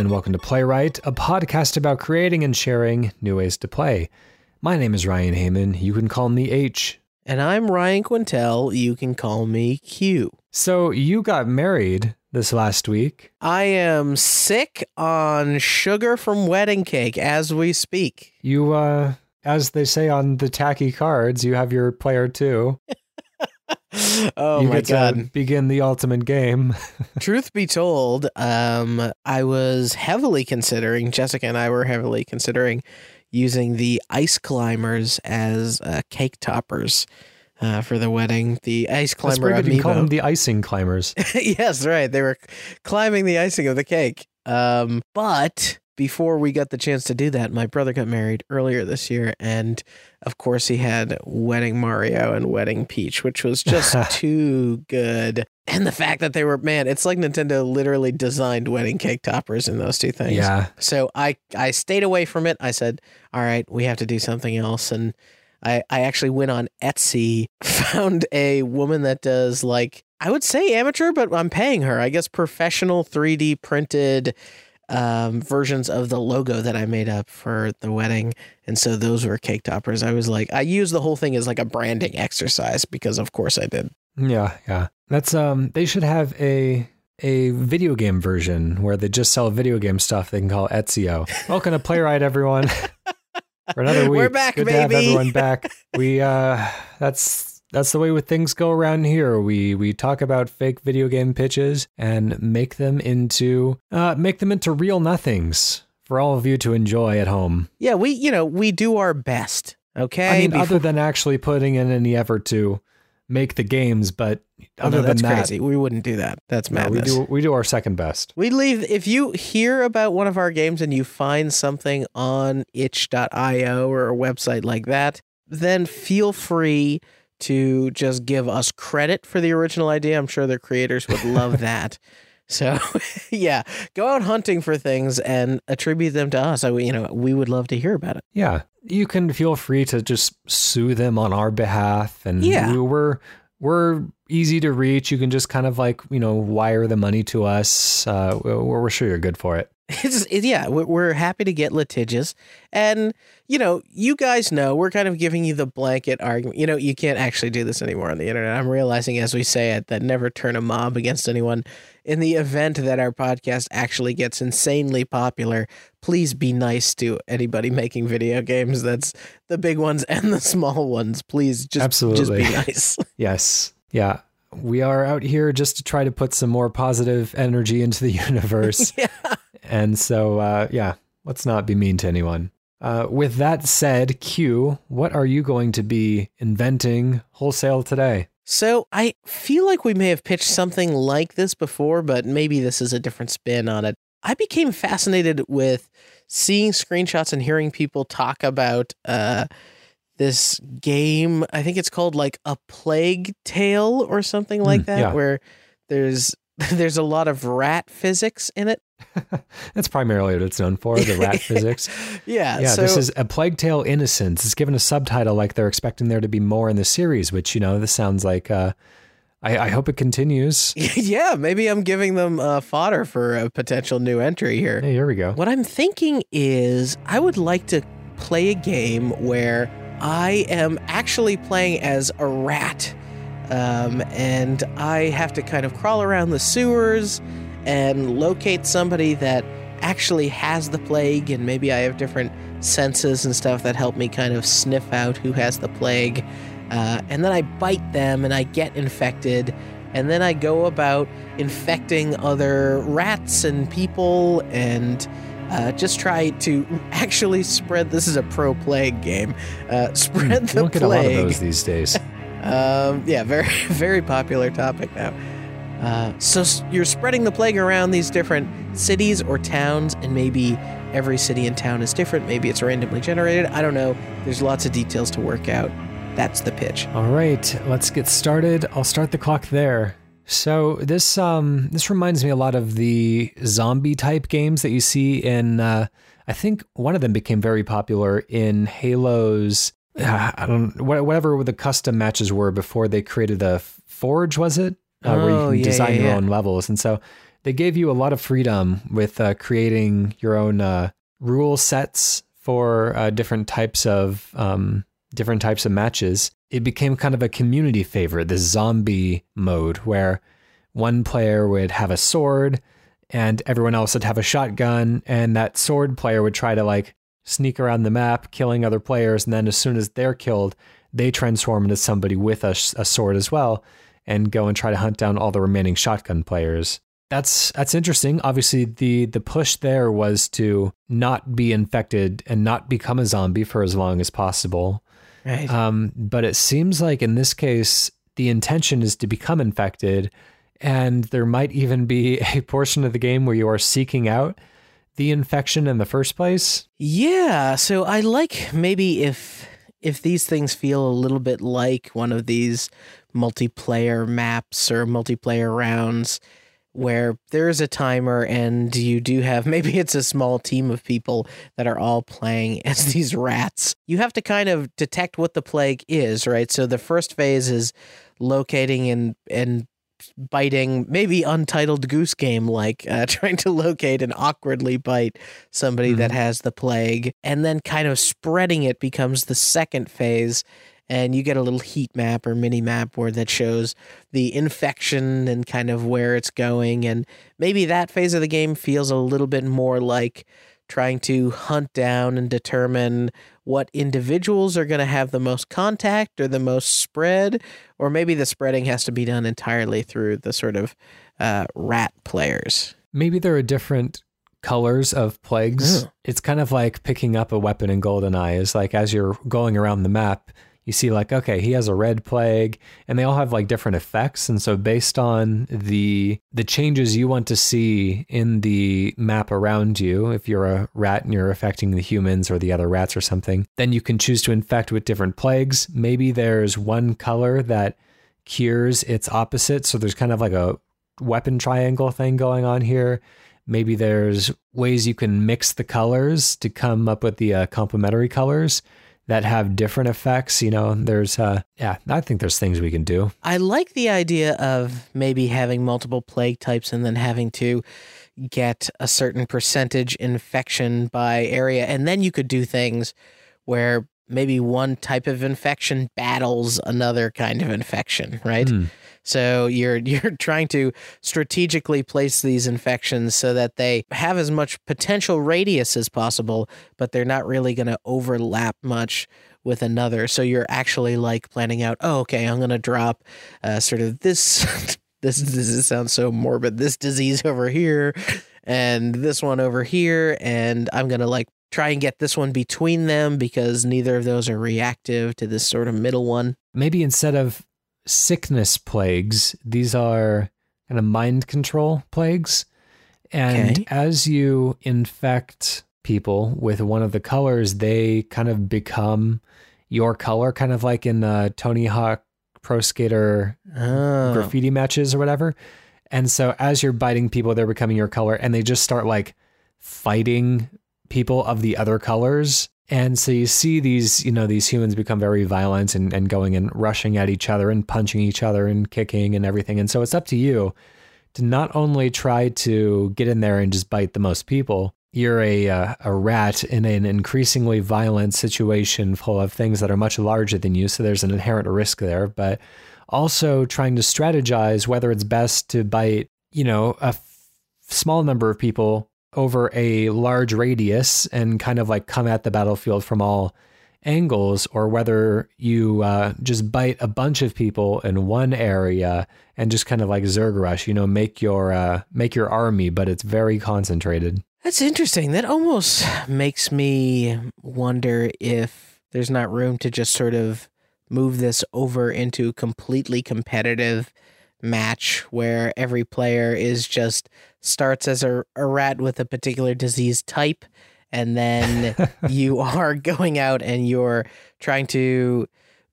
And welcome to Playwright, a podcast about creating and sharing new ways to play. My name is Ryan Heyman. You can call me H. And I'm Ryan Quintel. You can call me Q. So, you got married this last week. I am sick on sugar from wedding cake as we speak. You, uh, as they say on the tacky cards, you have your player too. oh you my get to god. begin the ultimate game. Truth be told, um, I was heavily considering, Jessica and I were heavily considering using the ice climbers as uh, cake toppers uh, for the wedding. The ice That's climber good. You call them the icing climbers. yes, right. They were climbing the icing of the cake. Um, but before we got the chance to do that, my brother got married earlier this year, and of course he had Wedding Mario and Wedding Peach, which was just too good. And the fact that they were man, it's like Nintendo literally designed wedding cake toppers in those two things. Yeah. So I I stayed away from it. I said, "All right, we have to do something else." And I I actually went on Etsy, found a woman that does like I would say amateur, but I'm paying her. I guess professional 3D printed um, versions of the logo that I made up for the wedding. And so those were cake toppers. I was like, I used the whole thing as like a branding exercise because of course I did. Yeah, yeah. That's um they should have a a video game version where they just sell video game stuff they can call Ezio. Welcome to Playwright everyone. For another week. We're back, Good to have everyone back. We uh that's that's the way with things go around here. We we talk about fake video game pitches and make them into uh make them into real nothings for all of you to enjoy at home. Yeah, we you know, we do our best. Okay. I mean, Before- other than actually putting in any effort to make the games, but Oh, other no, that's than that, crazy. We wouldn't do that. That's no, we madness. do we do our second best. We leave if you hear about one of our games and you find something on itch.io or a website like that, then feel free to just give us credit for the original idea. I'm sure their creators would love that. So, yeah, go out hunting for things and attribute them to us. I, you know, we would love to hear about it. Yeah, you can feel free to just sue them on our behalf, and Yeah. we, we're we're easy to reach. You can just kind of like you know wire the money to us. Uh, we're, we're sure you're good for it. It's it, yeah, we're, we're happy to get litigious, and you know, you guys know we're kind of giving you the blanket argument. You know, you can't actually do this anymore on the internet. I'm realizing as we say it that never turn a mob against anyone. In the event that our podcast actually gets insanely popular, please be nice to anybody making video games. That's the big ones and the small ones. Please just just Absolutely. be nice. Yes, yeah. We are out here just to try to put some more positive energy into the universe. yeah. And so, uh, yeah, let's not be mean to anyone. Uh, with that said, Q, what are you going to be inventing wholesale today? So I feel like we may have pitched something like this before, but maybe this is a different spin on it. I became fascinated with seeing screenshots and hearing people talk about uh, this game. I think it's called like a plague tale or something like Mm, that, yeah. where there's there's a lot of rat physics in it. That's primarily what it's known for, the rat physics. Yeah, Yeah, so this is A Plague Tale Innocence. It's given a subtitle like they're expecting there to be more in the series, which, you know, this sounds like, uh, I, I hope it continues. yeah, maybe I'm giving them uh, fodder for a potential new entry here. Hey, here we go. What I'm thinking is I would like to play a game where I am actually playing as a rat. Um, and I have to kind of crawl around the sewers and locate somebody that actually has the plague. And maybe I have different senses and stuff that help me kind of sniff out who has the plague. Uh, and then I bite them and I get infected. And then I go about infecting other rats and people and uh, just try to actually spread. This is a pro plague game. Uh, spread you the don't get a lot of plague. those these days. Um, yeah, very very popular topic now. Uh, so you're spreading the plague around these different cities or towns, and maybe every city and town is different. Maybe it's randomly generated. I don't know. There's lots of details to work out. That's the pitch. All right, let's get started. I'll start the clock there. So this um this reminds me a lot of the zombie type games that you see in uh, I think one of them became very popular in Halo's uh, I don't whatever the custom matches were before they created the Forge was it uh, where you Oh, can yeah, design yeah, your yeah. own levels and so they gave you a lot of freedom with uh, creating your own uh, rule sets for uh, different types of um, different types of matches. It became kind of a community favorite, the zombie mode where one player would have a sword and everyone else would have a shotgun, and that sword player would try to like sneak around the map, killing other players, and then as soon as they're killed, they transform into somebody with a, a sword as well, and go and try to hunt down all the remaining shotgun players. That's that's interesting. Obviously, the the push there was to not be infected and not become a zombie for as long as possible. Right. Um, but it seems like in this case, the intention is to become infected and there might even be a portion of the game where you are seeking out the infection in the first place. Yeah, so I like maybe if if these things feel a little bit like one of these multiplayer maps or multiplayer rounds where there's a timer and you do have maybe it's a small team of people that are all playing as these rats. You have to kind of detect what the plague is, right? So the first phase is locating and and biting, maybe untitled goose game like uh, trying to locate and awkwardly bite somebody mm-hmm. that has the plague, and then kind of spreading it becomes the second phase. And you get a little heat map or mini map where that shows the infection and kind of where it's going. And maybe that phase of the game feels a little bit more like trying to hunt down and determine what individuals are going to have the most contact or the most spread, or maybe the spreading has to be done entirely through the sort of uh, rat players. Maybe there are different colors of plagues. Oh. It's kind of like picking up a weapon in GoldenEye. Is like as you're going around the map, you see like okay he has a red plague and they all have like different effects and so based on the the changes you want to see in the map around you if you're a rat and you're affecting the humans or the other rats or something then you can choose to infect with different plagues. Maybe there's one color that cures its opposite so there's kind of like a weapon triangle thing going on here. Maybe there's ways you can mix the colors to come up with the uh, complementary colors that have different effects. You know, there's, uh, yeah, I think there's things we can do. I like the idea of maybe having multiple plague types and then having to get a certain percentage infection by area. And then you could do things where maybe one type of infection battles another kind of infection, right? Mm. So you're you're trying to strategically place these infections so that they have as much potential radius as possible, but they're not really going to overlap much with another. So you're actually like planning out, oh, okay, I'm going to drop uh, sort of this. this this sounds so morbid. This disease over here, and this one over here, and I'm gonna like try and get this one between them because neither of those are reactive to this sort of middle one. Maybe instead of sickness plagues. These are kind of mind control plagues. And okay. as you infect people with one of the colors, they kind of become your color, kind of like in the Tony Hawk Pro Skater oh. graffiti matches or whatever. And so as you're biting people, they're becoming your color and they just start like fighting people of the other colors and so you see these, you know, these humans become very violent and, and going and rushing at each other and punching each other and kicking and everything. And so it's up to you to not only try to get in there and just bite the most people, you're a uh, a rat in an increasingly violent situation full of things that are much larger than you. So there's an inherent risk there, but also trying to strategize whether it's best to bite, you know, a f- small number of people over a large radius and kind of like come at the battlefield from all angles, or whether you uh, just bite a bunch of people in one area and just kind of like Zerg rush, you know, make your uh, make your army, but it's very concentrated. That's interesting. That almost makes me wonder if there's not room to just sort of move this over into a completely competitive match where every player is just starts as a, a rat with a particular disease type and then you are going out and you're trying to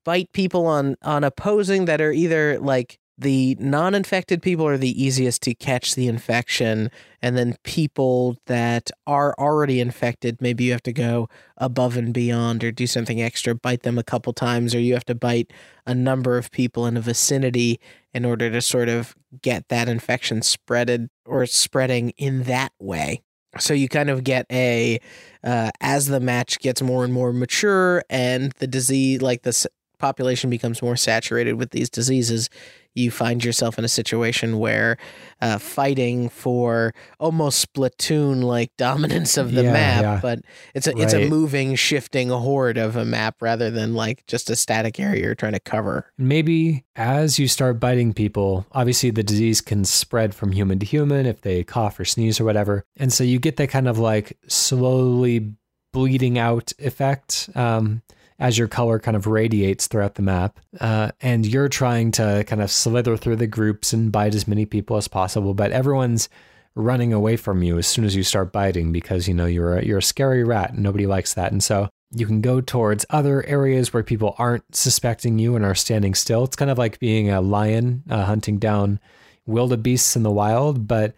bite people on on opposing that are either like the non-infected people are the easiest to catch the infection and then people that are already infected maybe you have to go above and beyond or do something extra bite them a couple times or you have to bite a number of people in a vicinity in order to sort of get that infection spreaded or spreading in that way. So you kind of get a uh, as the match gets more and more mature and the disease like the population becomes more saturated with these diseases you find yourself in a situation where uh, fighting for almost Splatoon like dominance of the Yeah, map, yeah. but it's a it's a moving, shifting horde of a map rather than like just a static area you're trying to cover. Maybe as you start biting people, obviously the disease can spread from human to human if they cough or sneeze or whatever. And so you get that kind of like slowly bleeding out effect um, as your color kind of radiates throughout the map. Uh, and you're trying to kind of slither through the groups and bite as many people as possible, but everyone's running away from you as soon as you start biting because you know you're a, you're a scary rat and nobody likes that. And so you can go towards other areas where people aren't suspecting you and are standing still. It's kind of like being a lion uh, hunting down wildebeests in the wild, but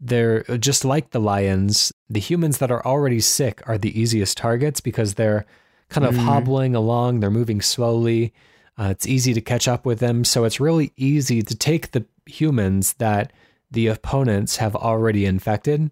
they're just like the lions. The humans that are already sick are the easiest targets because they're kind of Mhm. hobbling along, they're moving slowly. Uh, it's easy to catch up with them. So it's really easy to take the humans that the opponents have already infected.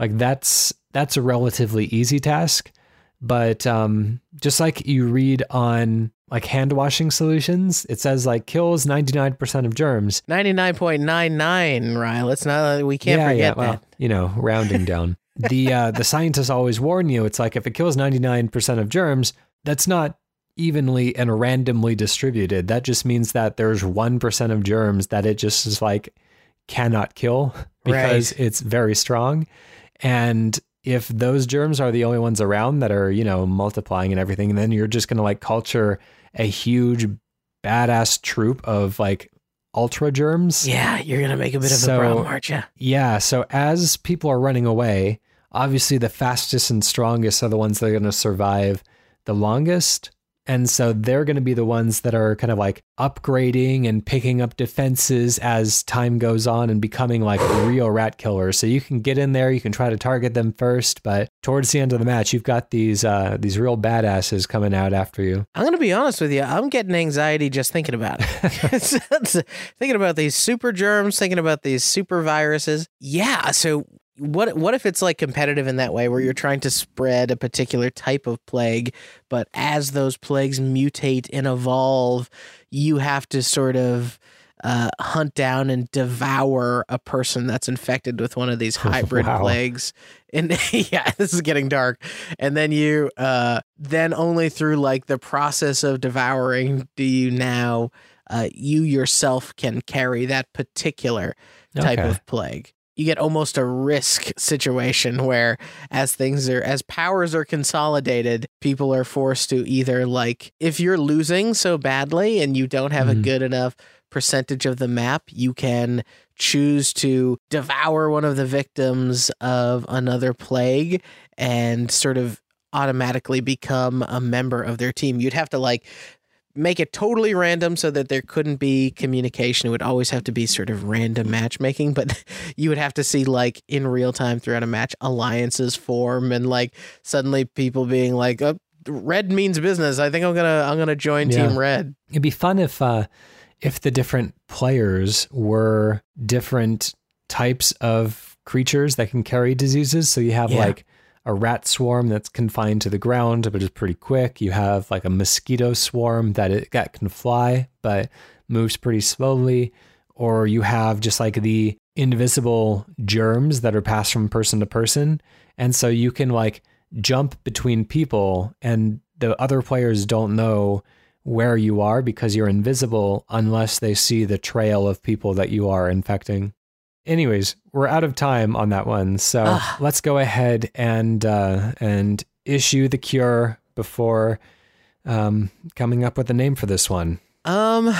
Like that's that's a relatively easy task. But um, just like you read on like hand washing solutions, it says like kills 99% of germs. Ninety nine point nine nine, Ryle. It's not we can't yeah, forget yeah, well, that. you know, rounding down. the uh, the scientists always warn you. It's like if it kills 99% of germs, that's not evenly and randomly distributed. That just means that there's 1% of germs that it just is like cannot kill because it's very strong. And if those germs are the only ones around that are, you know, multiplying and everything, then you're just going to like culture a huge badass troop of like ultra germs. Yeah, you're gonna make a bit of So- a problem, aren't you? Yeah. So as people are running away, obviously the fastest and strongest are the ones that are going to survive the longest. And so they're going to be the ones that are kind of like upgrading and picking up defenses as time goes on and becoming like real rat killers. So you can get in there, you can try to target them first, but towards the end of the match, you've got these uh, these real badasses coming out after you. I'm gonna be honest with you. I'm getting anxiety just thinking about it. thinking about these super germs, thinking about these super viruses. Yeah. So what what if it's like competitive in that way where you're trying to spread a particular type of plague, but as those plagues mutate and evolve, you have to sort of uh, hunt down and devour a person that's infected with one of these hybrid Wow. plagues. And yeah, this is getting dark. And then you, uh, then only through like the process of devouring do you now, uh, you yourself can carry that particular type Okay. of plague. You get almost a risk situation where, as things are, as powers are consolidated, people are forced to either like, if you're losing so badly and you don't have a Mhm. good enough percentage of the map, you can choose to devour one of the victims of another plague and sort of automatically become a member of their team. You'd have to like make it totally random so that there couldn't be communication. It would always have to be sort of random matchmaking, but you would have to see like in real time throughout a match alliances form and like suddenly people being like, oh, red means business. I think I'm going to I'm to join Yeah. team red. It'd be fun if uh, if the different players were different types of creatures that can carry diseases. So you have Yeah. like a rat swarm that's confined to the ground, but is pretty quick. You have like a mosquito swarm that it that can fly, but moves pretty slowly. Or you have just like the invisible germs that are passed from person to person. And so you can like jump between people and the other players don't know where you are because you're invisible unless they see the trail of people that you are infecting. Anyways, we're out of time on that one, so Ah. let's go ahead and uh, and issue the cure before um, coming up with a name for this one. Um,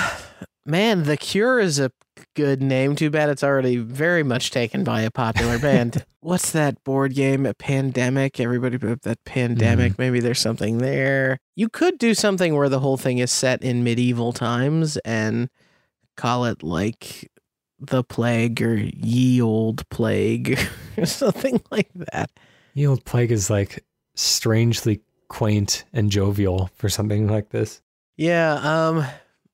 man, The Cure is a good name. Too bad it's already very much taken by a popular band. What's that board game? A pandemic. Everybody put up that pandemic. Maybe there's something there. You could do something where the whole thing is set in medieval times and call it like the plague or ye old plague or something like that. Ye old plague is like strangely quaint and jovial for something like this. Yeah, um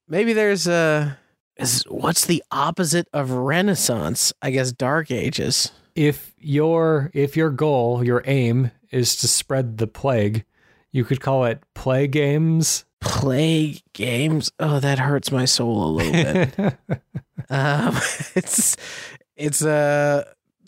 maybe there's a is what's the opposite of renaissance? I guess dark ages. If your if your goal, your aim is to spread the plague, you could call it play games. Play games. Oh, that hurts my soul a little bit. um it's it's uh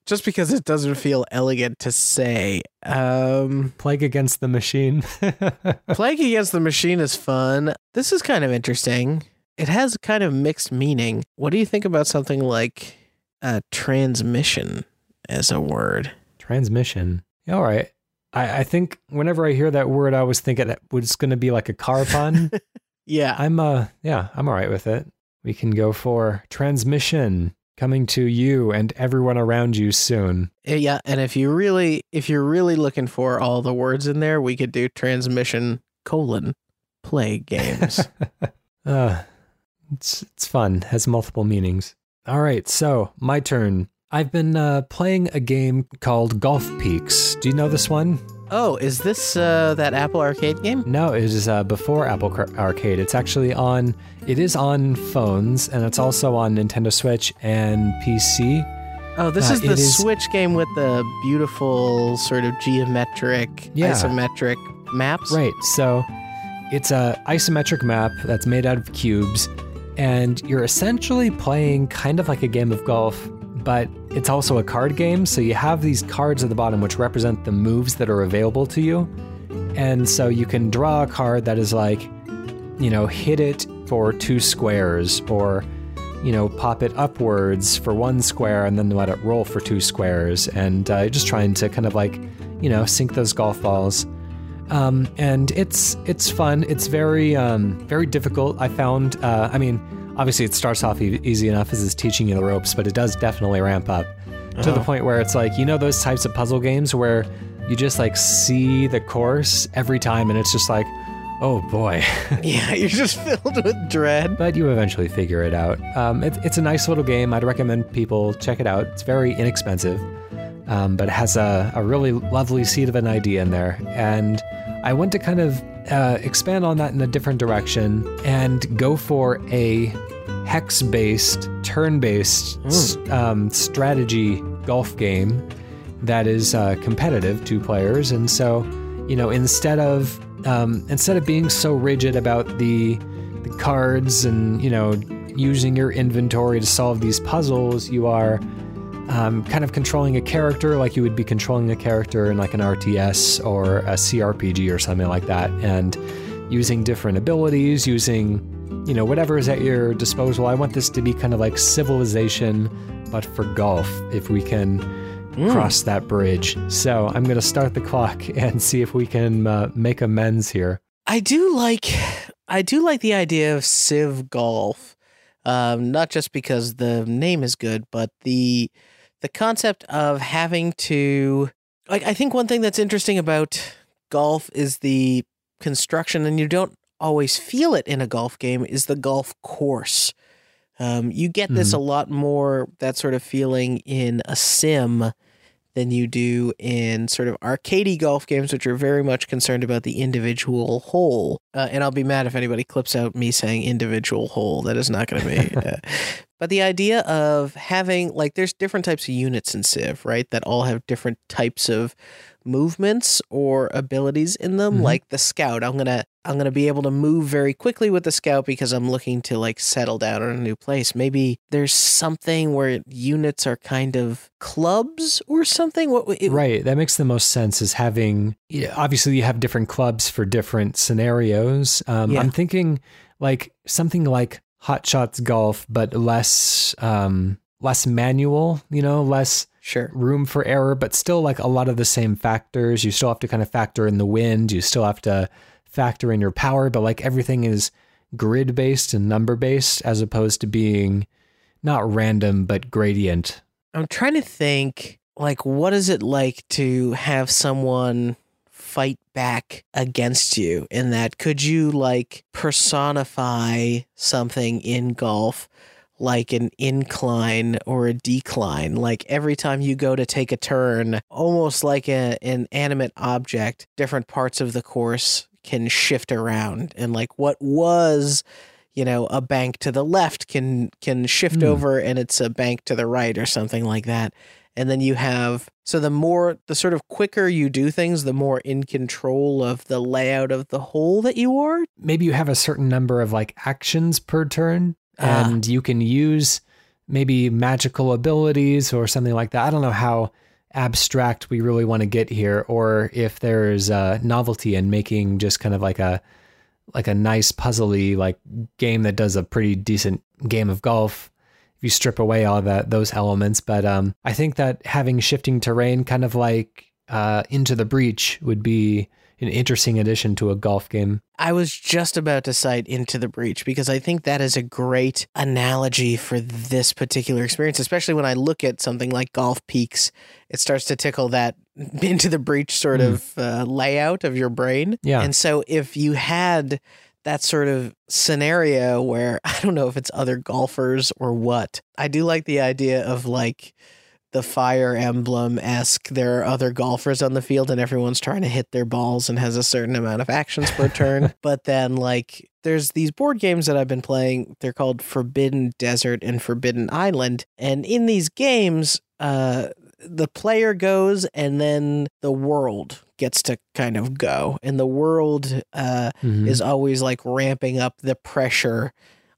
just because it doesn't feel elegant to say. Um, Plague Against the Machine. Plague Against the Machine is fun. This is kind of interesting. It has kind of mixed meaning. What do you think about something like a transmission as a word? Transmission. All right. I, I think whenever I hear that word, I was thinking it was going to be like a car pun. yeah. I'm uh yeah, I'm all right with it. We can go for transmission coming to you and everyone around you soon. Yeah, and if you really if you're really looking for all the words in there, we could do transmission colon play games. uh it's it's fun. Has multiple meanings. All right, so my turn. I've been uh, playing a game called Golf Peaks. Do you know this one? Oh, is this uh, that Apple Arcade game? No, it is uh, before Apple Car- Arcade. It's actually on. It is on phones, and it's also on Nintendo Switch and PC. Oh, this Uh, is the is- Switch game with the beautiful sort of geometric, Yeah. isometric maps. Right. So it's a isometric map that's made out of cubes, and you're essentially playing kind of like a game of golf, but it's also a card game. So you have these cards at the bottom which represent the moves that are available to you. And so you can draw a card that is like, you know, hit it for two squares or you know, pop it upwards for one square and then let it roll for two squares, and uh, just trying to kind of like, you know, sink those golf balls. Um, and it's it's fun. It's very um, very difficult. I found. Uh, I mean, obviously it starts off e- easy enough as it's teaching you the ropes, but it does definitely ramp up to the Oh. point where it's like you know those types of puzzle games where you just like see the course every time, and it's just like, oh boy. Yeah, you're just filled with dread. but you eventually figure it out. Um, it, it's a nice little game. I'd recommend people check it out. It's very inexpensive, um, but it has a, a really lovely seed of an idea in there. And I want to kind of uh, expand on that in a different direction and go for a hex based, turn based um, strategy golf game that is uh, competitive, two players. And so, you know, instead of um, instead of being so rigid about the the cards and you know using your inventory to solve these puzzles, you are um, kind of controlling a character like you would be controlling a character in like an RTS or a CRPG or something like that, and using different abilities, using you know whatever is at your disposal. I want this to be kind of like Civilization, but for golf. If we can cross that bridge, so I'm going to start the clock and see if we can uh, make amends here. I do like I do like the idea of Civ Golf. Um, not just because the name is good, but the the concept of having to like I think one thing that's interesting about golf is the construction and you don't always feel it in a golf game is the golf course. Um, you get this a lot more that sort of feeling in a sim than you do in sort of arcadey golf games, which are very much concerned about the individual hole. Uh, and I'll be mad if anybody clips out me saying individual hole. That is not going to be. Uh, but the idea of having like there's different types of units in Civ, right? That all have different types of movements or abilities in them. Mhm. Like the scout, I'm gonna I'm gonna be able to move very quickly with the scout because I'm looking to like settle down in a new place. Maybe there's something where units are kind of clubs or something. What it, Right. That makes the most sense is having, yeah, obviously, you have different clubs for different scenarios. Um, Yeah. I'm thinking like something like Hot Shots Golf, but less, um, less manual, you know, less Sure. room for error, but still like a lot of the same factors. You still have to kind of factor in the wind. You still have to factor in your power, but like everything is grid based and number based as opposed to being not random, but gradient. I'm trying to think like what is it like to have someone fight back against you in that could you like personify something in golf like an incline or a decline. Like every time you go to take a turn, almost like a, an animate object, different parts of the course can shift around. And like what was you know a bank to the left can can shift Hmm. over and it's a bank to the right or something like that and then you have so the more the sort of quicker you do things the more in control of the layout of the hole that you are maybe you have a certain number of like actions per turn Ah. and you can use maybe magical abilities or something like that. I don't know how abstract we really want to get here or if there's a novelty in making just kind of like a like a nice puzzly like game that does a pretty decent game of golf you strip away all that those elements but um I think that having shifting terrain kind of like uh into the breach would be an interesting addition to a golf game. I was just about to cite Into the Breach because I think that is a great analogy for this particular experience, especially when I look at something like Golf Peaks. It starts to tickle that Into the Breach sort Hmm. of uh, layout of your brain. Yeah. And so if you had that sort of scenario where I don't know if it's other golfers or what, I do like the idea of like the fire emblem esque. There are other golfers on the field and everyone's trying to hit their balls and has a certain amount of actions per turn. But then, like, there's these board games that I've been playing. They're called Forbidden Desert and Forbidden Island. And in these games, uh, the player goes and then the world gets to kind of go. And the world uh, Mhm. is always like ramping up the pressure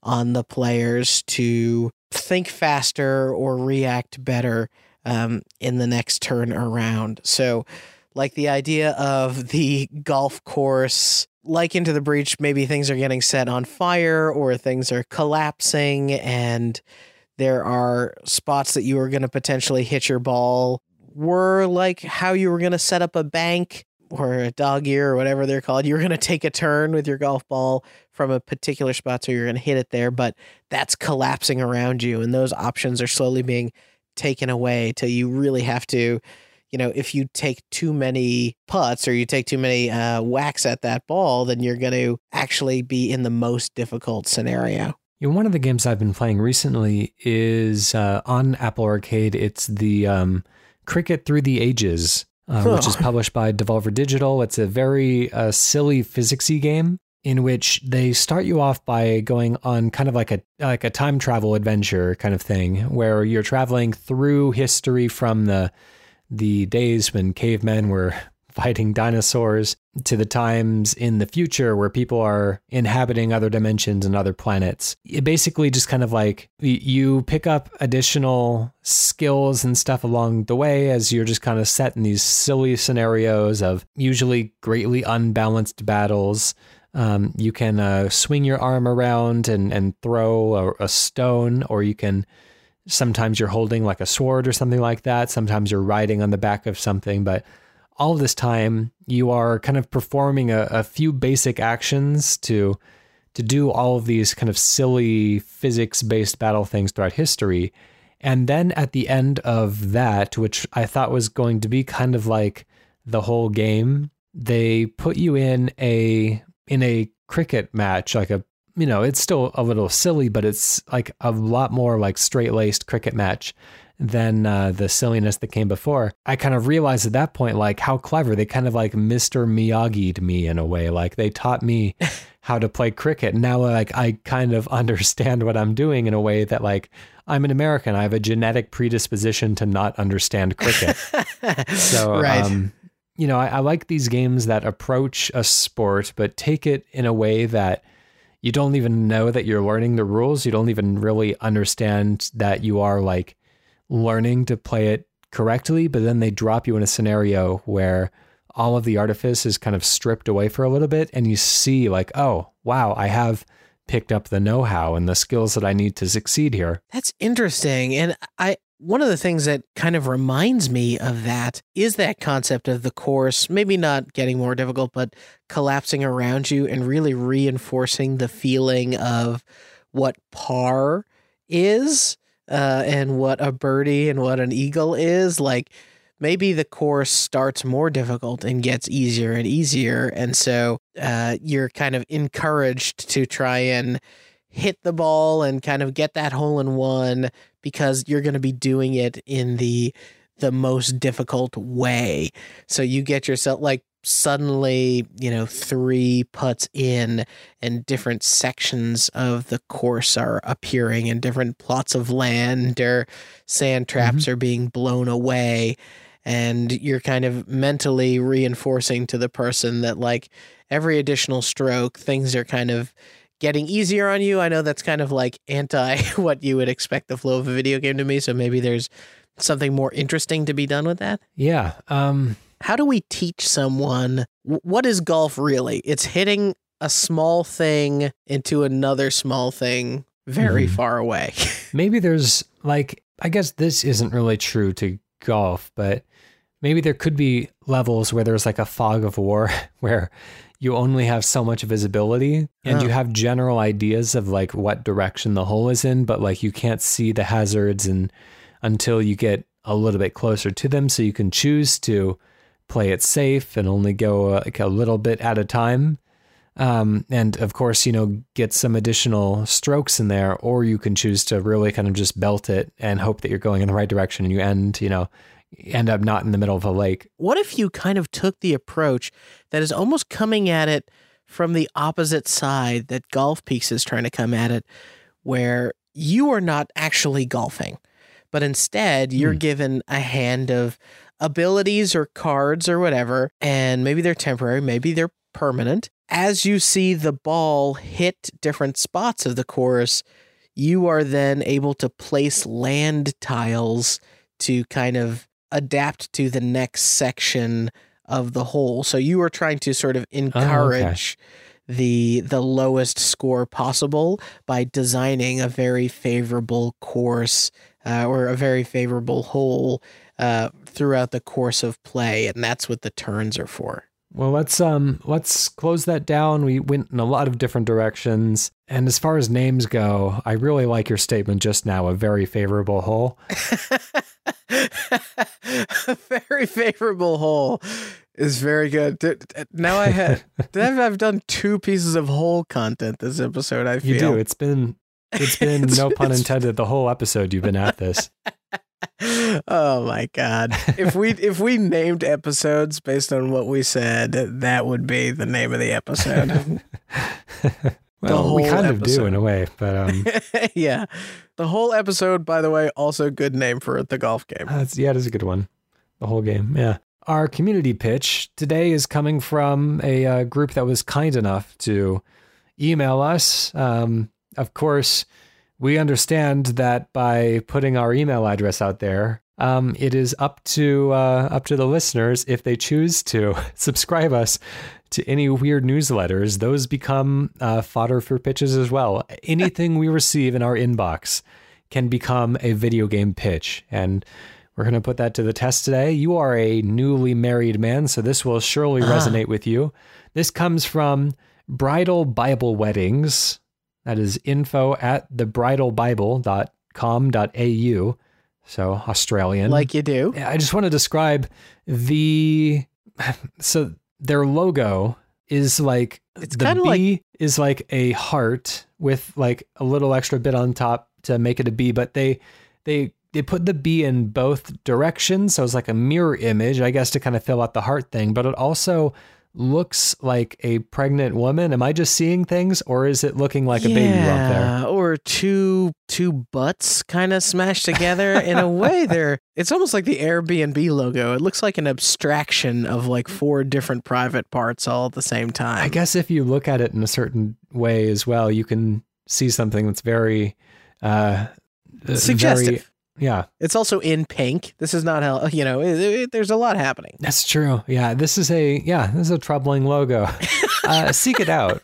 on the players to think faster or react better um, in the next turn around. So, like the idea of the golf course, like into the breach, maybe things are getting set on fire or things are collapsing, and there are spots that you are going to potentially hit your ball. Were like how you were going to set up a bank or a dog ear or whatever they're called. You're going to take a turn with your golf ball from a particular spot, so you're going to hit it there, but that's collapsing around you, and those options are slowly being taken away till you really have to. You know, if you take too many putts or you take too many uh, whacks at that ball, then you're going to actually be in the most difficult scenario. You know, one of the games I've been playing recently is uh, on Apple Arcade. It's the um, Cricket Through the Ages, uh, which is published by Devolver Digital. It's a very uh, silly physicsy game in which they start you off by going on kind of like a like a time travel adventure kind of thing, where you're traveling through history from the the days when cavemen were fighting dinosaurs to the times in the future where people are inhabiting other dimensions and other planets. It basically just kind of like you pick up additional skills and stuff along the way as you're just kind of set in these silly scenarios of usually greatly unbalanced battles. Um, you can uh, swing your arm around and, and throw a, a stone, or you can sometimes you're holding like a sword or something like that. Sometimes you're riding on the back of something, but all this time you are kind of performing a, a few basic actions to to do all of these kind of silly physics based battle things throughout history. And then at the end of that, which I thought was going to be kind of like the whole game, they put you in a in a cricket match, like a you know, it's still a little silly, but it's like a lot more like straight laced cricket match than uh, the silliness that came before. I kind of realized at that point, like how clever they kind of like Mr. Miyagi'd me in a way. Like they taught me how to play cricket. Now, like I kind of understand what I'm doing in a way that like I'm an American. I have a genetic predisposition to not understand cricket. So, right. um, you know, I, I like these games that approach a sport, but take it in a way that you don't even know that you're learning the rules. You don't even really understand that you are like learning to play it correctly. But then they drop you in a scenario where all of the artifice is kind of stripped away for a little bit, and you see, like, oh, wow, I have picked up the know how and the skills that I need to succeed here. That's interesting. And I one of the things that kind of reminds me of that is that concept of the course, maybe not getting more difficult, but collapsing around you and really reinforcing the feeling of what par is uh, and what a birdie and what an eagle is. Like maybe the course starts more difficult and gets easier and easier. And so uh, you're kind of encouraged to try and hit the ball and kind of get that hole in one because you're going to be doing it in the the most difficult way. So you get yourself like suddenly, you know, three putts in and different sections of the course are appearing and different plots of land or sand traps mm-hmm. are being blown away and you're kind of mentally reinforcing to the person that like every additional stroke things are kind of getting easier on you. I know that's kind of like anti what you would expect the flow of a video game to be, so maybe there's something more interesting to be done with that. Yeah. Um how do we teach someone what is golf really? It's hitting a small thing into another small thing very mm-hmm. far away. maybe there's like I guess this isn't really true to golf, but maybe there could be levels where there's like a fog of war where you only have so much visibility and oh. you have general ideas of like what direction the hole is in, but like you can't see the hazards and until you get a little bit closer to them so you can choose to play it safe and only go uh, like a little bit at a time. Um, and of course, you know, get some additional strokes in there, or you can choose to really kind of just belt it and hope that you're going in the right direction and you end, you know, end up not in the middle of a lake. What if you kind of took the approach that is almost coming at it from the opposite side that Golf Peaks is trying to come at it, where you are not actually golfing, but instead you're hmm. given a hand of abilities or cards or whatever, and maybe they're temporary, maybe they're permanent. As you see the ball hit different spots of the course, you are then able to place land tiles to kind of adapt to the next section of the hole. So you are trying to sort of encourage oh, okay. the the lowest score possible by designing a very favorable course uh, or a very favorable hole uh, throughout the course of play, and that's what the turns are for. Well, let's um let's close that down. We went in a lot of different directions. And as far as names go, I really like your statement just now, a very favorable hole. a very favorable hole is very good. Now I had I've done two pieces of hole content this episode. I feel you do. It's been it's been it's, no pun intended. The whole episode you've been at this. oh my god! If we if we named episodes based on what we said, that would be the name of the episode. well, we kind episode. of do in a way, but um, yeah, the whole episode. By the way, also good name for the golf game. That's, yeah, it is a good one. The whole game, yeah. Our community pitch today is coming from a uh, group that was kind enough to email us. Um, of course we understand that by putting our email address out there, um, it is up to uh, up to the listeners if they choose to subscribe us to any weird newsletters. Those become uh, fodder for pitches as well. Anything we receive in our inbox can become a video game pitch, and we're going to put that to the test today. You are a newly married man, so this will surely ah. resonate with you. This comes from Bridal Bible Weddings. That is info at thebridalbible.com.au. So Australian. Like you do. I just want to describe the so their logo is like it's the B like, is like a heart with like a little extra bit on top to make it a B, but they they they put the B in both directions, so it's like a mirror image, I guess, to kind of fill out the heart thing. But it also looks like a pregnant woman. Am I just seeing things, or is it looking like yeah, a baby bump there? Or two two butts kind of smashed together in a way. There, it's almost like the Airbnb logo. It looks like an abstraction of like four different private parts all at the same time. I guess if you look at it in a certain way as well, you can see something that's very uh, suggestive. Very, yeah. It's also in pink. This is not how, you know, it, it, there's a lot happening. That's true. Yeah. This is a, yeah, this is a troubling logo. uh, seek it out.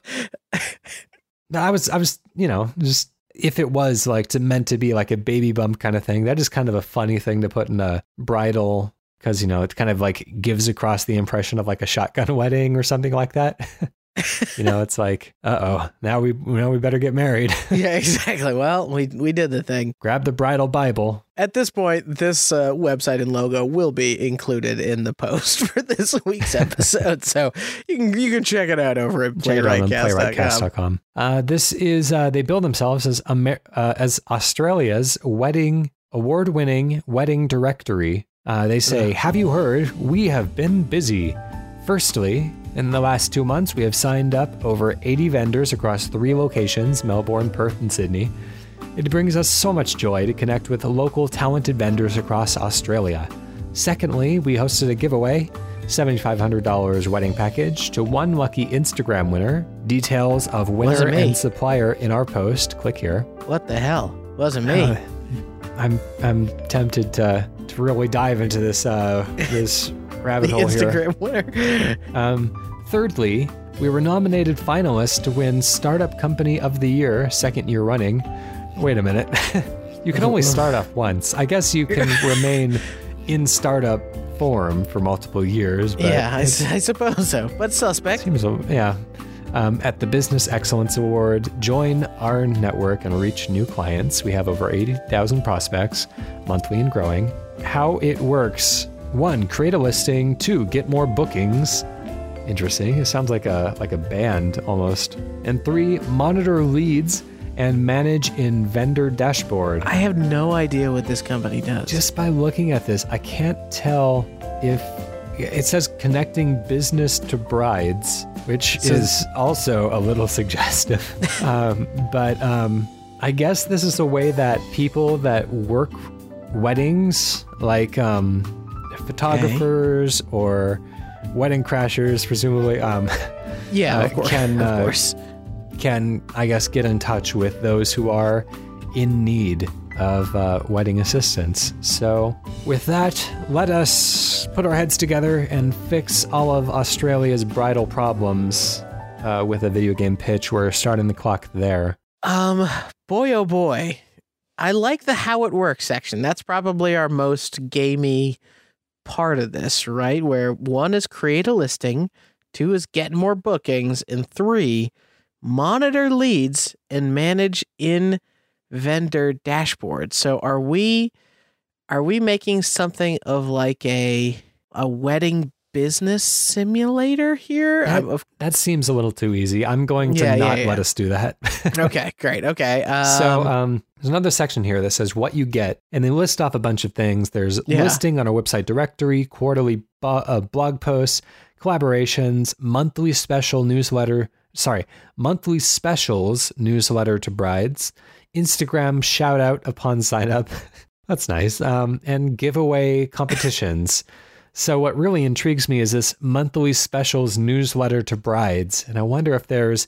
I was, I was, you know, just if it was like to meant to be like a baby bump kind of thing, that is kind of a funny thing to put in a bridal because, you know, it kind of like gives across the impression of like a shotgun wedding or something like that. you know, it's like, uh oh, now we now we better get married. yeah, exactly. Well, we we did the thing. Grab the bridal Bible. At this point, this uh, website and logo will be included in the post for this week's episode, so you can you can check it out over at playwrightcast.com. Uh, this is uh, they build themselves as Amer- uh, as Australia's wedding award-winning wedding directory. Uh, they say, "Have you heard? We have been busy." Firstly, in the last two months, we have signed up over 80 vendors across three locations Melbourne, Perth, and Sydney. It brings us so much joy to connect with local talented vendors across Australia. Secondly, we hosted a giveaway $7,500 wedding package to one lucky Instagram winner. Details of winner and supplier in our post. Click here. What the hell? Wasn't me. Uh, I'm I'm tempted to, to really dive into this uh, this rabbit the hole here. Instagram winner. Um, thirdly, we were nominated finalists to win Startup Company of the Year, second year running. Wait a minute. you can only start up once. I guess you can remain in startup form for multiple years. But yeah, I, I suppose so. But suspect. seems, yeah. Um, at the Business Excellence Award, join our network and reach new clients. We have over 80,000 prospects, monthly and growing. How it works one, create a listing. Two, get more bookings. Interesting. It sounds like a like a band almost. And three, monitor leads and manage in vendor dashboard. I have no idea what this company does. Just by looking at this, I can't tell if it says connecting business to brides, which So- is also a little suggestive. um, but um, I guess this is a way that people that work weddings, like um, photographers or wedding crashers, presumably, um, yeah, uh, of course. can, of uh, course. can I guess get in touch with those who are in need of uh, wedding assistance. So, with that, let us put our heads together and fix all of Australia's bridal problems uh, with a video game pitch. We're starting the clock there. Um, boy, oh boy. I like the how it works section. That's probably our most gamey part of this, right? Where one is create a listing, two is get more bookings, and three, monitor leads and manage in vendor dashboard. So are we are we making something of like a a wedding business simulator here? That- of- That seems a little too easy. I'm going to Yeah, yeah, not yeah. let us do that. okay, great. Okay. Um, so um, there's another section here that says what you get, and they list off a bunch of things. There's Yeah. listing on our website directory, quarterly bo- uh, blog posts, collaborations, monthly special newsletter. Sorry, monthly specials newsletter to brides, Instagram shout out upon sign up. That's nice. Um, and giveaway competitions. So what really intrigues me is this monthly specials newsletter to brides, and I wonder if there's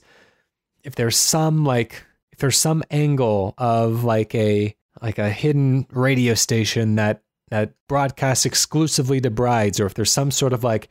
if there's some like if there's some angle of like a like a hidden radio station that that broadcasts exclusively to brides or if there's some sort of like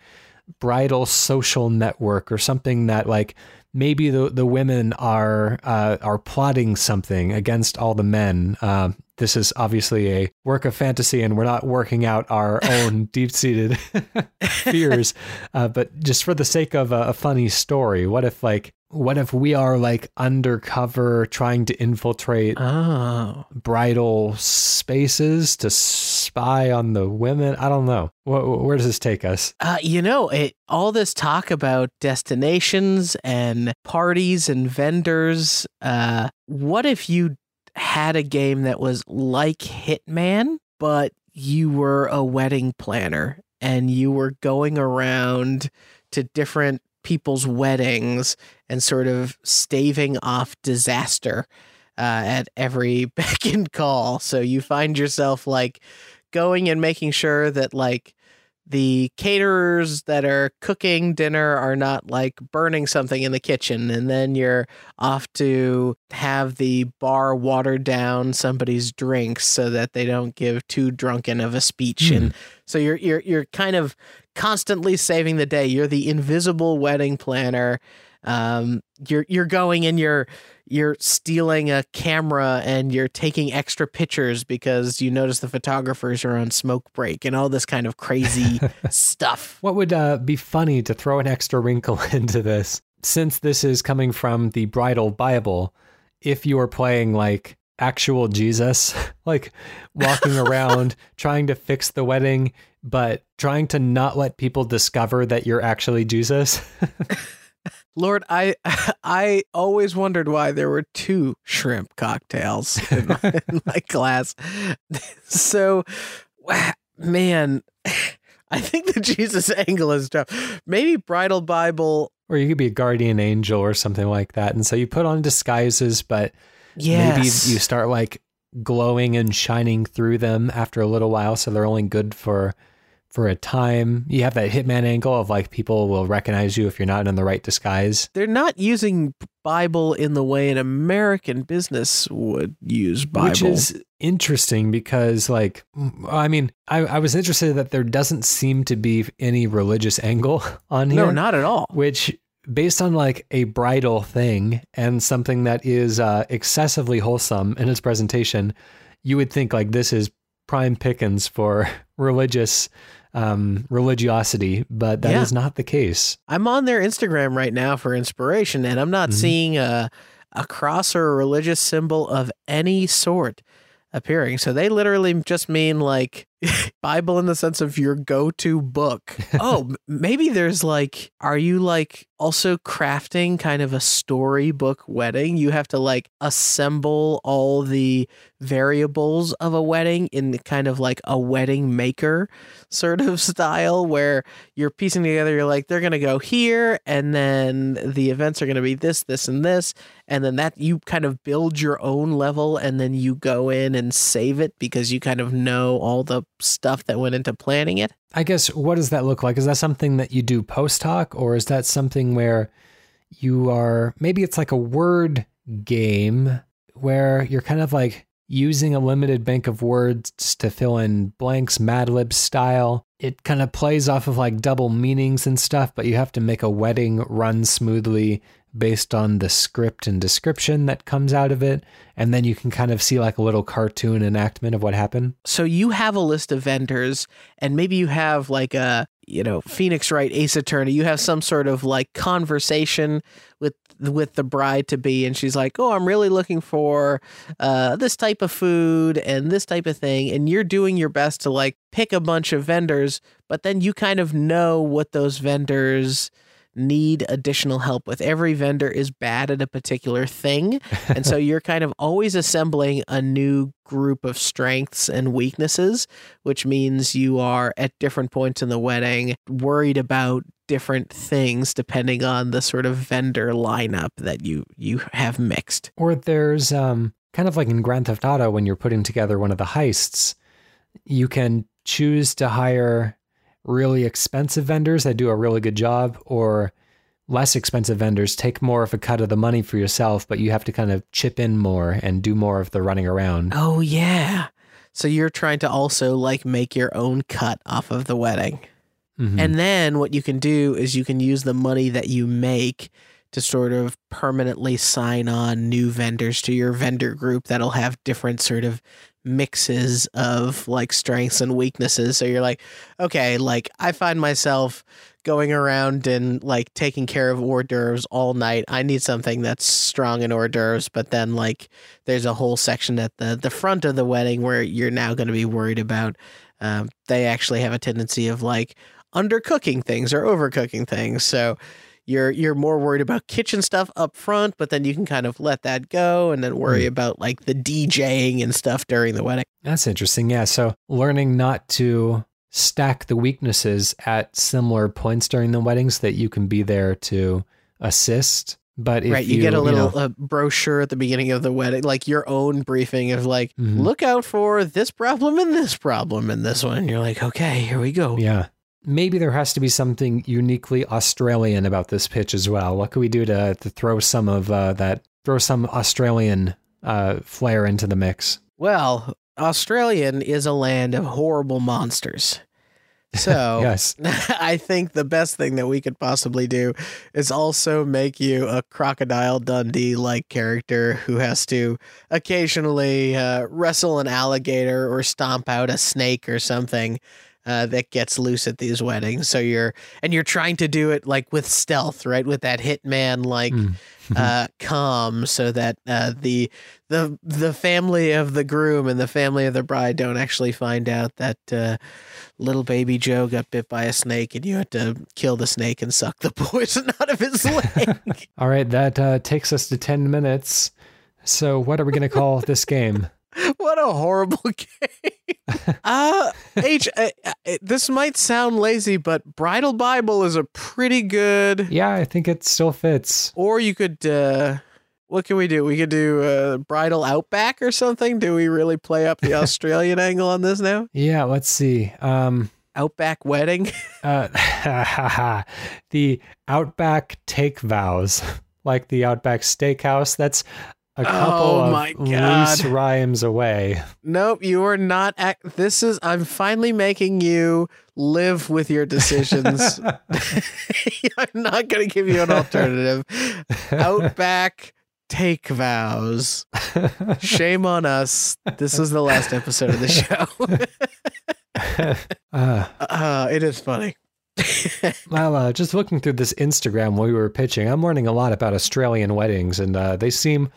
bridal social network or something that like maybe the the women are uh, are plotting something against all the men. Um, this is obviously a work of fantasy, and we're not working out our own deep seated fears. Uh, but just for the sake of a, a funny story, what if like what if we are like undercover trying to infiltrate Oh. bridal spaces to spy on the women? I don't know. Wh- where does this take us? Uh, you know, it all this talk about destinations and parties and vendors. Uh, what if you had a game that was like Hitman, but you were a wedding planner and you were going around to different people's weddings and sort of staving off disaster uh, at every beck and call. So you find yourself like going and making sure that like the caterers that are cooking dinner are not like burning something in the kitchen and then you're off to have the bar water down somebody's drinks so that they don't give too drunken of a speech Hmm. and so you're you're you're kind of constantly saving the day you're the invisible wedding planner um you're you're going and you're you're stealing a camera and you're taking extra pictures because you notice the photographers are on smoke break and all this kind of crazy stuff. What would uh, be funny to throw an extra wrinkle into this? since this is coming from the bridal Bible, if you are playing like actual Jesus, like walking around trying to fix the wedding, but trying to not let people discover that you're actually Jesus. Lord, I I always wondered why there were two shrimp cocktails in my, in my class. So, man, I think the Jesus angle is tough. Maybe bridal Bible, or you could be a guardian angel or something like that. And so you put on disguises, but yes. maybe you start like glowing and shining through them after a little while, so they're only good for for a time. You have that hitman angle of like people will recognize you if you're not in the right disguise. They're not using Bible in the way an American business would use Bible. Which is interesting because, like, I mean, I, I was interested that there doesn't seem to be any religious angle on here. No, not at all. Which based on like a bridal thing and something that is uh, excessively wholesome in its presentation, you would think like this is prime pickings for religious um, religiosity, but that yeah. is not the case. I'm on their Instagram right now for inspiration, and I'm not mm-hmm. seeing a a cross or a religious symbol of any sort appearing. So they literally just mean like Bible in the sense of your go-to book. oh, maybe there's like are you like also crafting kind of a storybook wedding? You have to like assemble all the variables of a wedding in kind of like a wedding maker sort of style where you're piecing together you're like they're going to go here and then the events are going to be this this and this and then that you kind of build your own level and then you go in and save it because you kind of know all the stuff that went into planning it. I guess what does that look like? Is that something that you do post hoc, or is that something where you are maybe it's like a word game where you're kind of like using a limited bank of words to fill in blanks, Mad Lib style. It kind of plays off of like double meanings and stuff, but you have to make a wedding run smoothly based on the script and description that comes out of it. And then you can kind of see like a little cartoon enactment of what happened. So you have a list of vendors, and maybe you have like a, you know, Phoenix Wright Ace Attorney. You have some sort of like conversation with with the bride to be and she's like oh i'm really looking for uh, this type of food and this type of thing and you're doing your best to like pick a bunch of vendors but then you kind of know what those vendors need additional help with. Every vendor is bad at a particular thing. And so you're kind of always assembling a new group of strengths and weaknesses, which means you are at different points in the wedding worried about different things depending on the sort of vendor lineup that you you have mixed. Or there's um kind of like in Grand Theft Auto when you're putting together one of the heists, you can choose to hire really expensive vendors that do a really good job or less expensive vendors take more of a cut of the money for yourself, but you have to kind of chip in more and do more of the running around. Oh, yeah. So you're trying to also like make your own cut off of the wedding. Mm-hmm. And then what you can do is you can use the money that you make to sort of permanently sign on new vendors to your vendor group that'll have different sort of mixes of like strengths and weaknesses. So you're like, okay, like I find myself going around and like taking care of hors d'oeuvres all night. I need something that's strong in hors d'oeuvres, but then like there's a whole section at the the front of the wedding where you're now going to be worried about. Um, they actually have a tendency of like undercooking things or overcooking things. So you're you're more worried about kitchen stuff up front, but then you can kind of let that go and then worry mm. about like the DJing and stuff during the wedding. That's interesting. Yeah. So learning not to stack the weaknesses at similar points during the wedding so that you can be there to assist. But right, you, you, get a little you know, brochure at the beginning of the wedding, like your own briefing of like, mm-hmm. look out for this problem and this problem and this one. And You're like, okay, here we go. Yeah maybe there has to be something uniquely Australian about this pitch as well. What could we do to, to throw some of uh, that, throw some Australian uh, flair into the mix? Well, Australian is a land of horrible monsters. So, yes. I think the best thing that we could possibly do is also make you a Crocodile Dundee like character who has to occasionally uh, wrestle an alligator or stomp out a snake or something uh, that gets loose at these weddings. So you're and you're trying to do it like with stealth, right? With that hitman like Mm. uh, calm, so that uh, the the the family of the groom and the family of the bride don't actually find out that uh, little baby Joe got bit by a snake, and you had to kill the snake and suck the poison out of his leg. All right, that uh, takes us to 10 minutes. So, what are we going to call this game? what a horrible game. uh, H, uh, uh, this might sound lazy, but Bridal Bible is a pretty good. Yeah, I think it still fits. Or you could, uh, what can we do? We could do uh, Bridal Outback or something. Do we really play up the Australian angle on this now? Yeah, let's see. Um, Outback Wedding. uh, the Outback Take Vows, like the Outback Steakhouse. That's a couple Oh of God. loose rhymes away. nope, you are not. Act- this is. I'm finally making you live with your decisions. I'm not going to give you an alternative. Outback Take Vows. Shame on us. This is the last episode of the show. uh, uh, it is funny. well, uh, just looking through this Instagram while we were pitching, I'm learning a lot about Australian weddings, and uh, they seem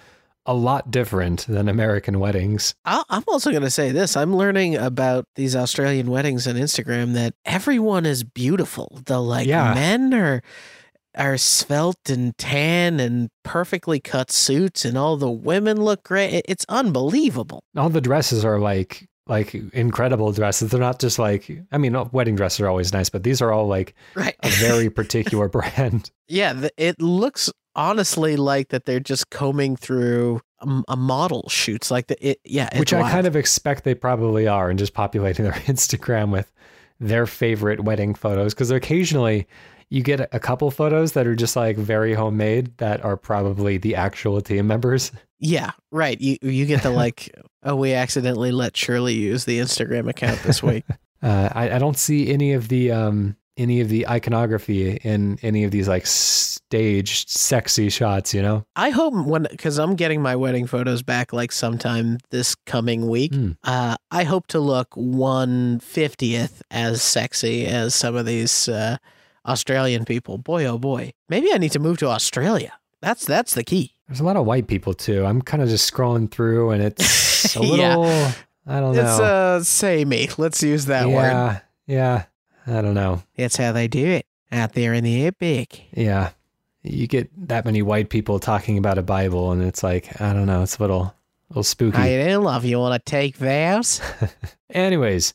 a lot different than American weddings. I'm also going to say this. I'm learning about these Australian weddings on Instagram that everyone is beautiful. The like Yeah. men are are svelte and tan and perfectly cut suits, and all the women look great. It's unbelievable. All the dresses are like like incredible dresses. They're not just like I mean, wedding dresses are always nice, but these are all like Right. a very particular brand. yeah. It looks honestly like that they're just combing through a, a model shoots. Like the it. Yeah. Which I kind of expect they probably are, and just populating their Instagram with their favorite wedding photos. Because occasionally you get a couple photos that are just like very homemade that are probably the actual team members. Yeah, right. You you get the like, oh, we accidentally let Shirley use the Instagram account this week. Uh, I, I don't see any of the um, any of the iconography in any of these like staged sexy shots. You know, I hope when because I'm getting my wedding photos back like sometime this coming week. Hmm. Uh, I hope to look one fiftieth as sexy as some of these uh, Australian people. Boy, oh boy, maybe I need to move to Australia. That's that's the key. There's a lot of white people too. I'm kind of just scrolling through, and it's a Yeah. little. I don't know. It's uh, say me. Let's use that word. yeah, yeah. I don't know. That's how they do it out there in the epic. Yeah. You get that many white people talking about a Bible, and it's like, I don't know, it's a little, little spooky. You doing, love? You want to take vows? Anyways,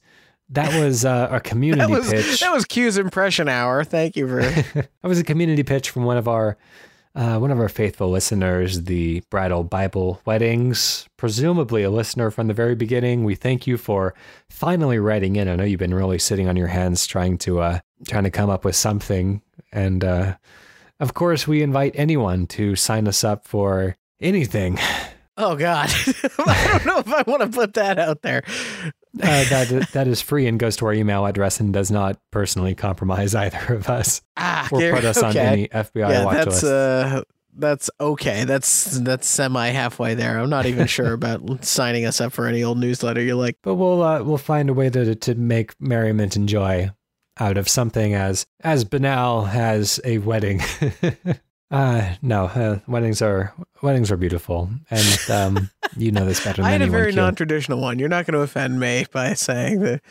that was uh, a community That was pitch. that was Q's impression hour. Thank you for. that was a community pitch from one of our uh, one of our faithful listeners, the Bridal Bible Weddings, presumably a listener from the very beginning. We thank you for finally writing in. I know you've been really sitting on your hands trying to uh, trying to come up with something, and uh, of course, we invite anyone to sign us up for anything Oh God, I don't know if I want to put that out there. uh, that that is free and goes to our email address and does not personally compromise either of us Ah, or put us on any FBI yeah, watch that's list. uh, that's okay. That's that's semi halfway there. I'm not even sure about signing us up for any old newsletter. You're like, But we'll uh, we'll find a way to to make merriment and joy out of something as as banal as a wedding. Uh no, uh, weddings are weddings are beautiful, and um, you know this better than I had a very non-traditional one. You're not going to offend me by saying that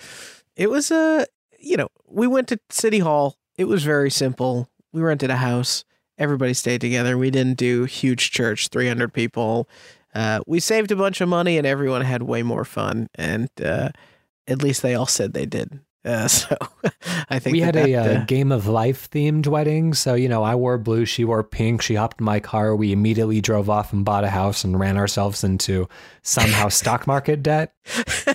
it was a. you know, we went to City Hall. It was very simple. We rented a house. Everybody stayed together. We didn't do huge church, 300 people. Uh, we saved a bunch of money and everyone had way more fun. And uh, at least they all said they did. Uh, so I think we that had a uh, game of life themed wedding. So, you know, I wore blue, she wore pink. She hopped in my car. We immediately drove off and bought a house and ran ourselves into somehow stock market debt.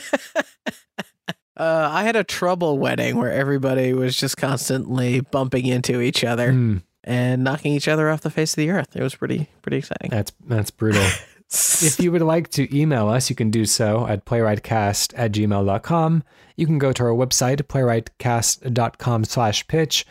uh, I had a trouble wedding where everybody was just constantly bumping into each other Mm, and knocking each other off the face of the earth. It was pretty pretty exciting. that's that's brutal. If you would like to email us, you can do so at playwrightcast at gmail.com. You can go to our website, playwrightcast.com slash pitch,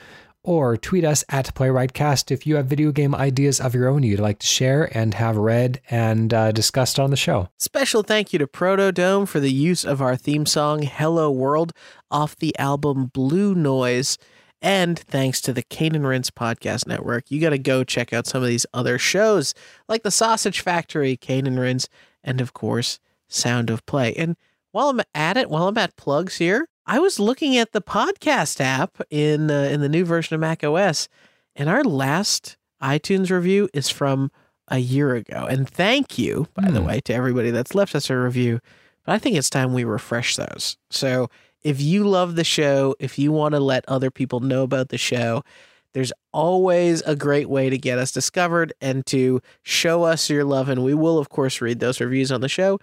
or tweet us at PlaywrightCast if you have video game ideas of your own you'd like to share and have read and uh, discussed on the show. Special thank you to Protodome for the use of our theme song Hello World off the album Blue Noise. And thanks to the Cane and Rinse Podcast Network. You got to go check out some of these other shows like The Sausage Factory, Cane and Rinse, and of course, Sound of Play. And while I'm at it, while I'm at plugs here, I was looking at the podcast app in uh, in the new version of Mac OS, and our last iTunes review is from a year ago. And thank you, by the Hmm. way, to everybody that's left us a review. But I think it's time we refresh those. So if you love the show, if you want to let other people know about the show, there's always a great way to get us discovered and to show us your love. And we will, of course, read those reviews on the show.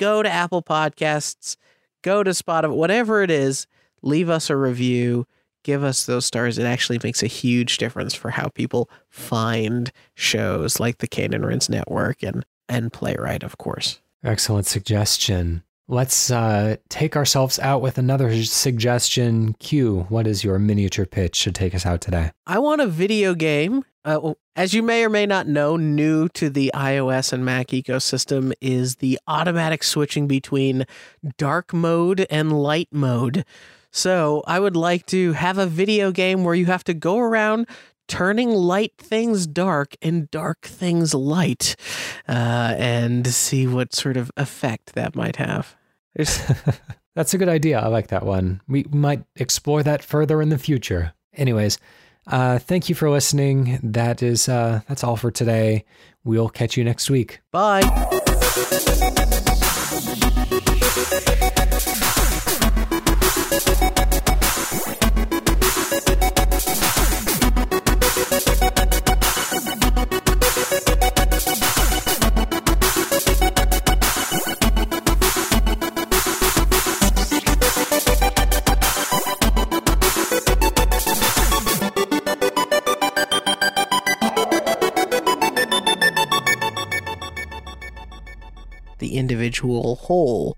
Go to Apple Podcasts, go to Spotify, whatever it is, leave us a review, give us those stars. It actually makes a huge difference for how people find shows like the Cane and Rinse Network and, and Playwright, of course. Excellent suggestion. Let's uh, take ourselves out with another suggestion. Q, what is your miniature pitch to take us out today? I want a video game. Uh, as you may or may not know, new to the iOS and Mac ecosystem is the automatic switching between dark mode and light mode. So I would like to have a video game where you have to go around turning light things dark and dark things light uh, and see what sort of effect that might have. That's a good idea. I like that one. We might explore that further in the future. Anyways, uh, thank you for listening. That is uh, that's all for today. We'll catch you next week. bye. The individual whole